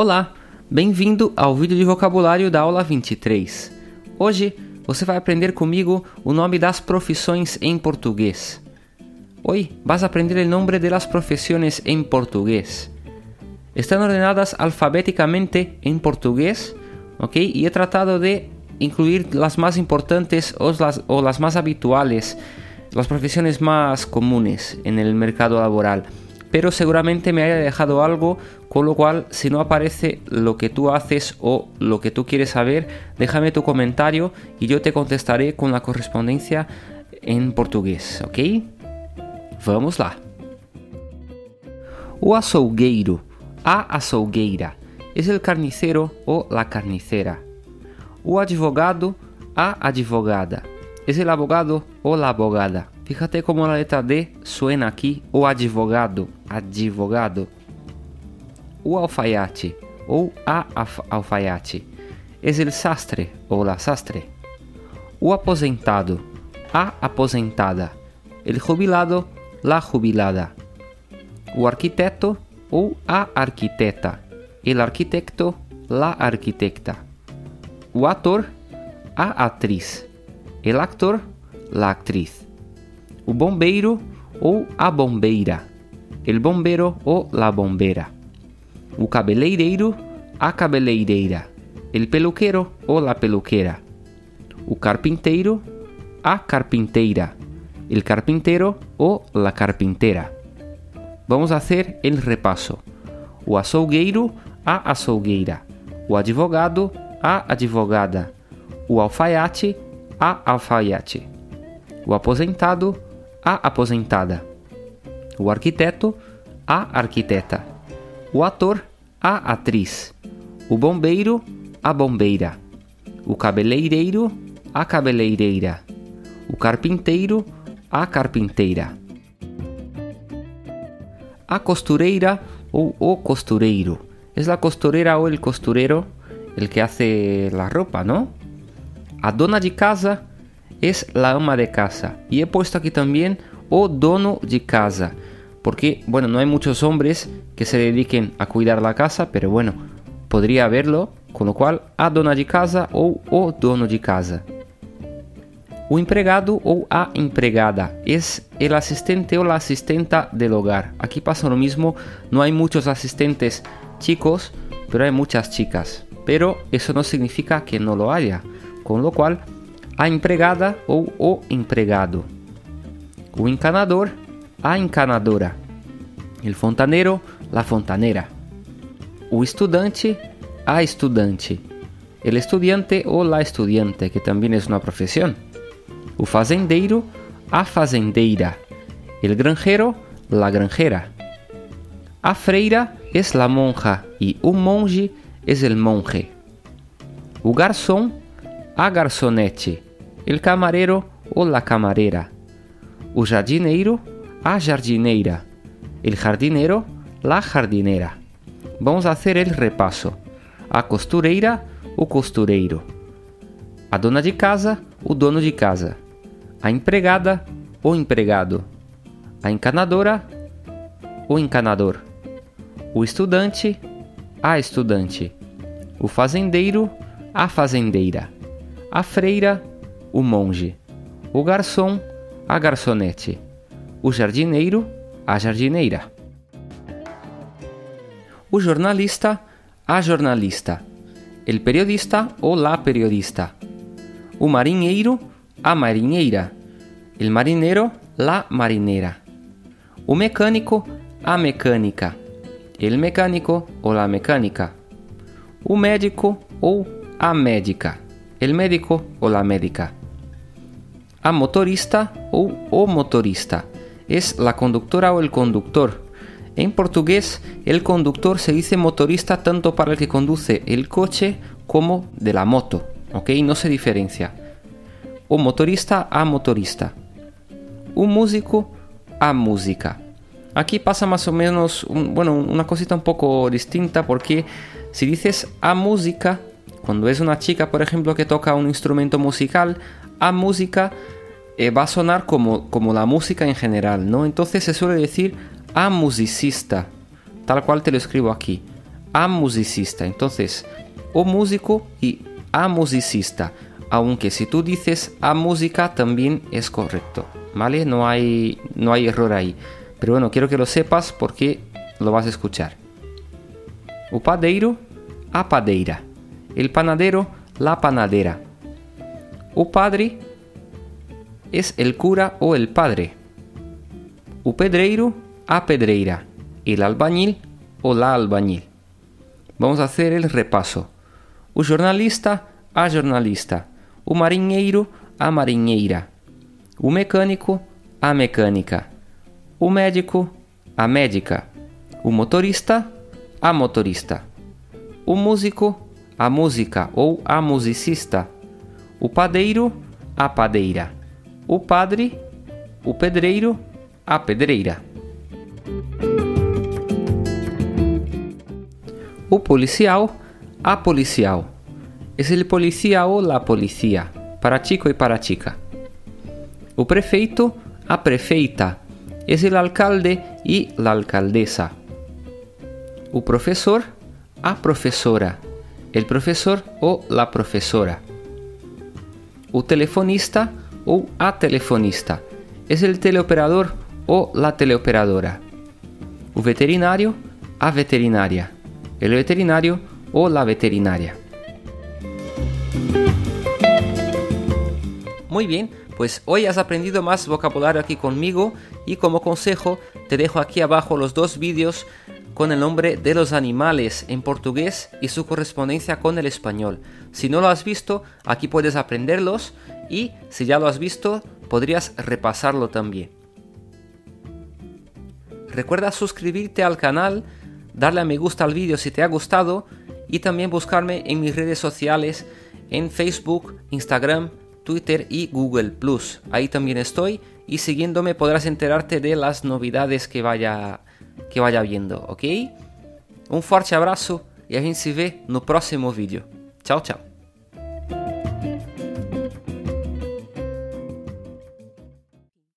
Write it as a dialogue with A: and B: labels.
A: Olá, bem-vindo ao vídeo de vocabulário da aula 23. Hoje você vai aprender comigo o nome das profissões em português. Hoy vas a aprender el nombre de las profesiones en portugués. Están ordenadas alfabéticamente en portugués, ¿ok? Y he tratado de incluir las más importantes o las, o las más habituales, las profesiones más comunes en el mercado laboral. Pero seguramente me haya dejado algo, con lo cual si no aparece lo que tú haces o lo que tú quieres saber, déjame tu comentario y yo te contestaré con la correspondencia en portugués, ¿ok? Vamos lá. O açougueiro, a açougueira, es el carnicero o la carnicera. O advogado, a advogada, es el abogado o la abogada. Fíjate cómo la letra D suena aquí, o advogado, advogado. O alfaiate, ou a alfaiate, es el sastre ou la sastre. O aposentado, a aposentada. El jubilado, la jubilada. O arquiteto ou a arquiteta. El arquitecto, la arquitecta. O ator, a atriz. El actor, la actriz. O bombeiro ou a bombeira. El bombero ou la bombera. O cabeleireiro, a cabeleireira. El peluquero ou la peluquera. O carpinteiro, a carpinteira. El carpintero ou la carpintera. Vamos fazer el repasso. O açougueiro, a açougueira. O advogado, a advogada. O alfaiate, a alfaiate. O aposentado, a aposentada. O arquiteto, a arquiteta. O ator, a atriz. O bombeiro, a bombeira. O cabeleireiro, a cabeleireira. O carpinteiro, a carpinteira. A costureira ou o costureiro. Es la costurera o el costurero el que hace la ropa, ¿no? A dona de casa es la ama de casa. Y he puesto aquí también o dono de casa. Porque, bueno, no hay muchos hombres que se dediquen a cuidar la casa, pero bueno, podría haberlo, con lo cual a dona de casa ou o dono de casa. O empregado ou a empregada es el asistente o la asistenta del hogar. Aquí pasa lo mismo, no hay muchos asistentes chicos, pero hay muchas chicas. Pero eso no significa que no lo haya, con lo cual a empregada ou o empregado. O encanador, a encanadora. El fontaneiro, la fontanera. O estudante, a estudante. El estudiante ou la estudiante, que também é uma profissão. O fazendeiro, a fazendeira. El granjero, la granjera. A freira es la monja e o monge es el monje. O garçom, a garçonete. El camarero ou la camarera. O jardineiro, a jardineira. El jardinero, la jardinera. Vamos a hacer el repaso. A costureira, o costureiro. A dona de casa, o dono de casa. A empregada, o empregado. A encanadora, o encanador. O estudante, a estudante. O fazendeiro, a fazendeira. A freira, o monge. O garçom, a garçonete. O jardineiro, a jardineira. O jornalista, a jornalista. El periodista ou la periodista. O marinheiro, a marinheira. El marinero, la marinera. O mecânico, a mecânica. El mecânico ou la mecânica. O médico ou a médica. El médico ou la médica. A motorista ou o motorista. Es la conductora o el conductor. En portugués, el conductor se dice motorista tanto para el que conduce el coche como de la moto, ¿ok? No se diferencia. O motorista a motorista. Un músico a música. Aquí pasa más o menos, bueno, una cosita un poco distinta porque si dices a música, cuando es una chica, por ejemplo, que toca un instrumento musical, a música eh, va a sonar como, como la música en general, ¿no? Entonces se suele decir a musicista, tal cual te lo escribo aquí. a musicista. Entonces, o músico y a musicista. Aunque si tú dices a música también es correcto, ¿vale? No hay, no hay error ahí. Pero bueno, quiero que lo sepas porque lo vas a escuchar. O padeiro, a padeira. El panadero, la panadera. O padre es el cura o el padre. O pedreiro, a pedreira. El albañil o la albañil. Vamos a hacer el repaso. O jornalista, a jornalista. O marinheiro, a marinheira. O mecânico, a mecânica. O médico, a médica. O motorista, a motorista. O músico, a música ou a musicista. O padeiro, a padeira. O padre, o pedreiro, a pedreira. O policial, a policial. Es el policía o la policía, para chico y para chica. O prefeito, a prefeita. Es el alcalde y la alcaldesa. O profesor, a profesora. El profesor o la profesora. O telefonista o a telefonista. Es el teleoperador o la teleoperadora. O veterinario, a veterinaria. El veterinario o la veterinaria. Muy bien, pues hoy has aprendido más vocabulario aquí conmigo y como consejo te dejo aquí abajo los dos vídeos con el nombre de los animales en portugués y su correspondencia con el español. Si no lo has visto, aquí puedes aprenderlos y si ya lo has visto, podrías repasarlo también. Recuerda suscribirte al canal, darle a me gusta al vídeo si te ha gustado y también buscarme en mis redes sociales en Facebook, Instagram, Twitter y Google. Ahí también estoy y siguiéndome podrás enterarte de las novidades que vaya que vaya viendo, ok? Un fuerte abrazo y a gente se ve no próximo vídeo. Chao, chao.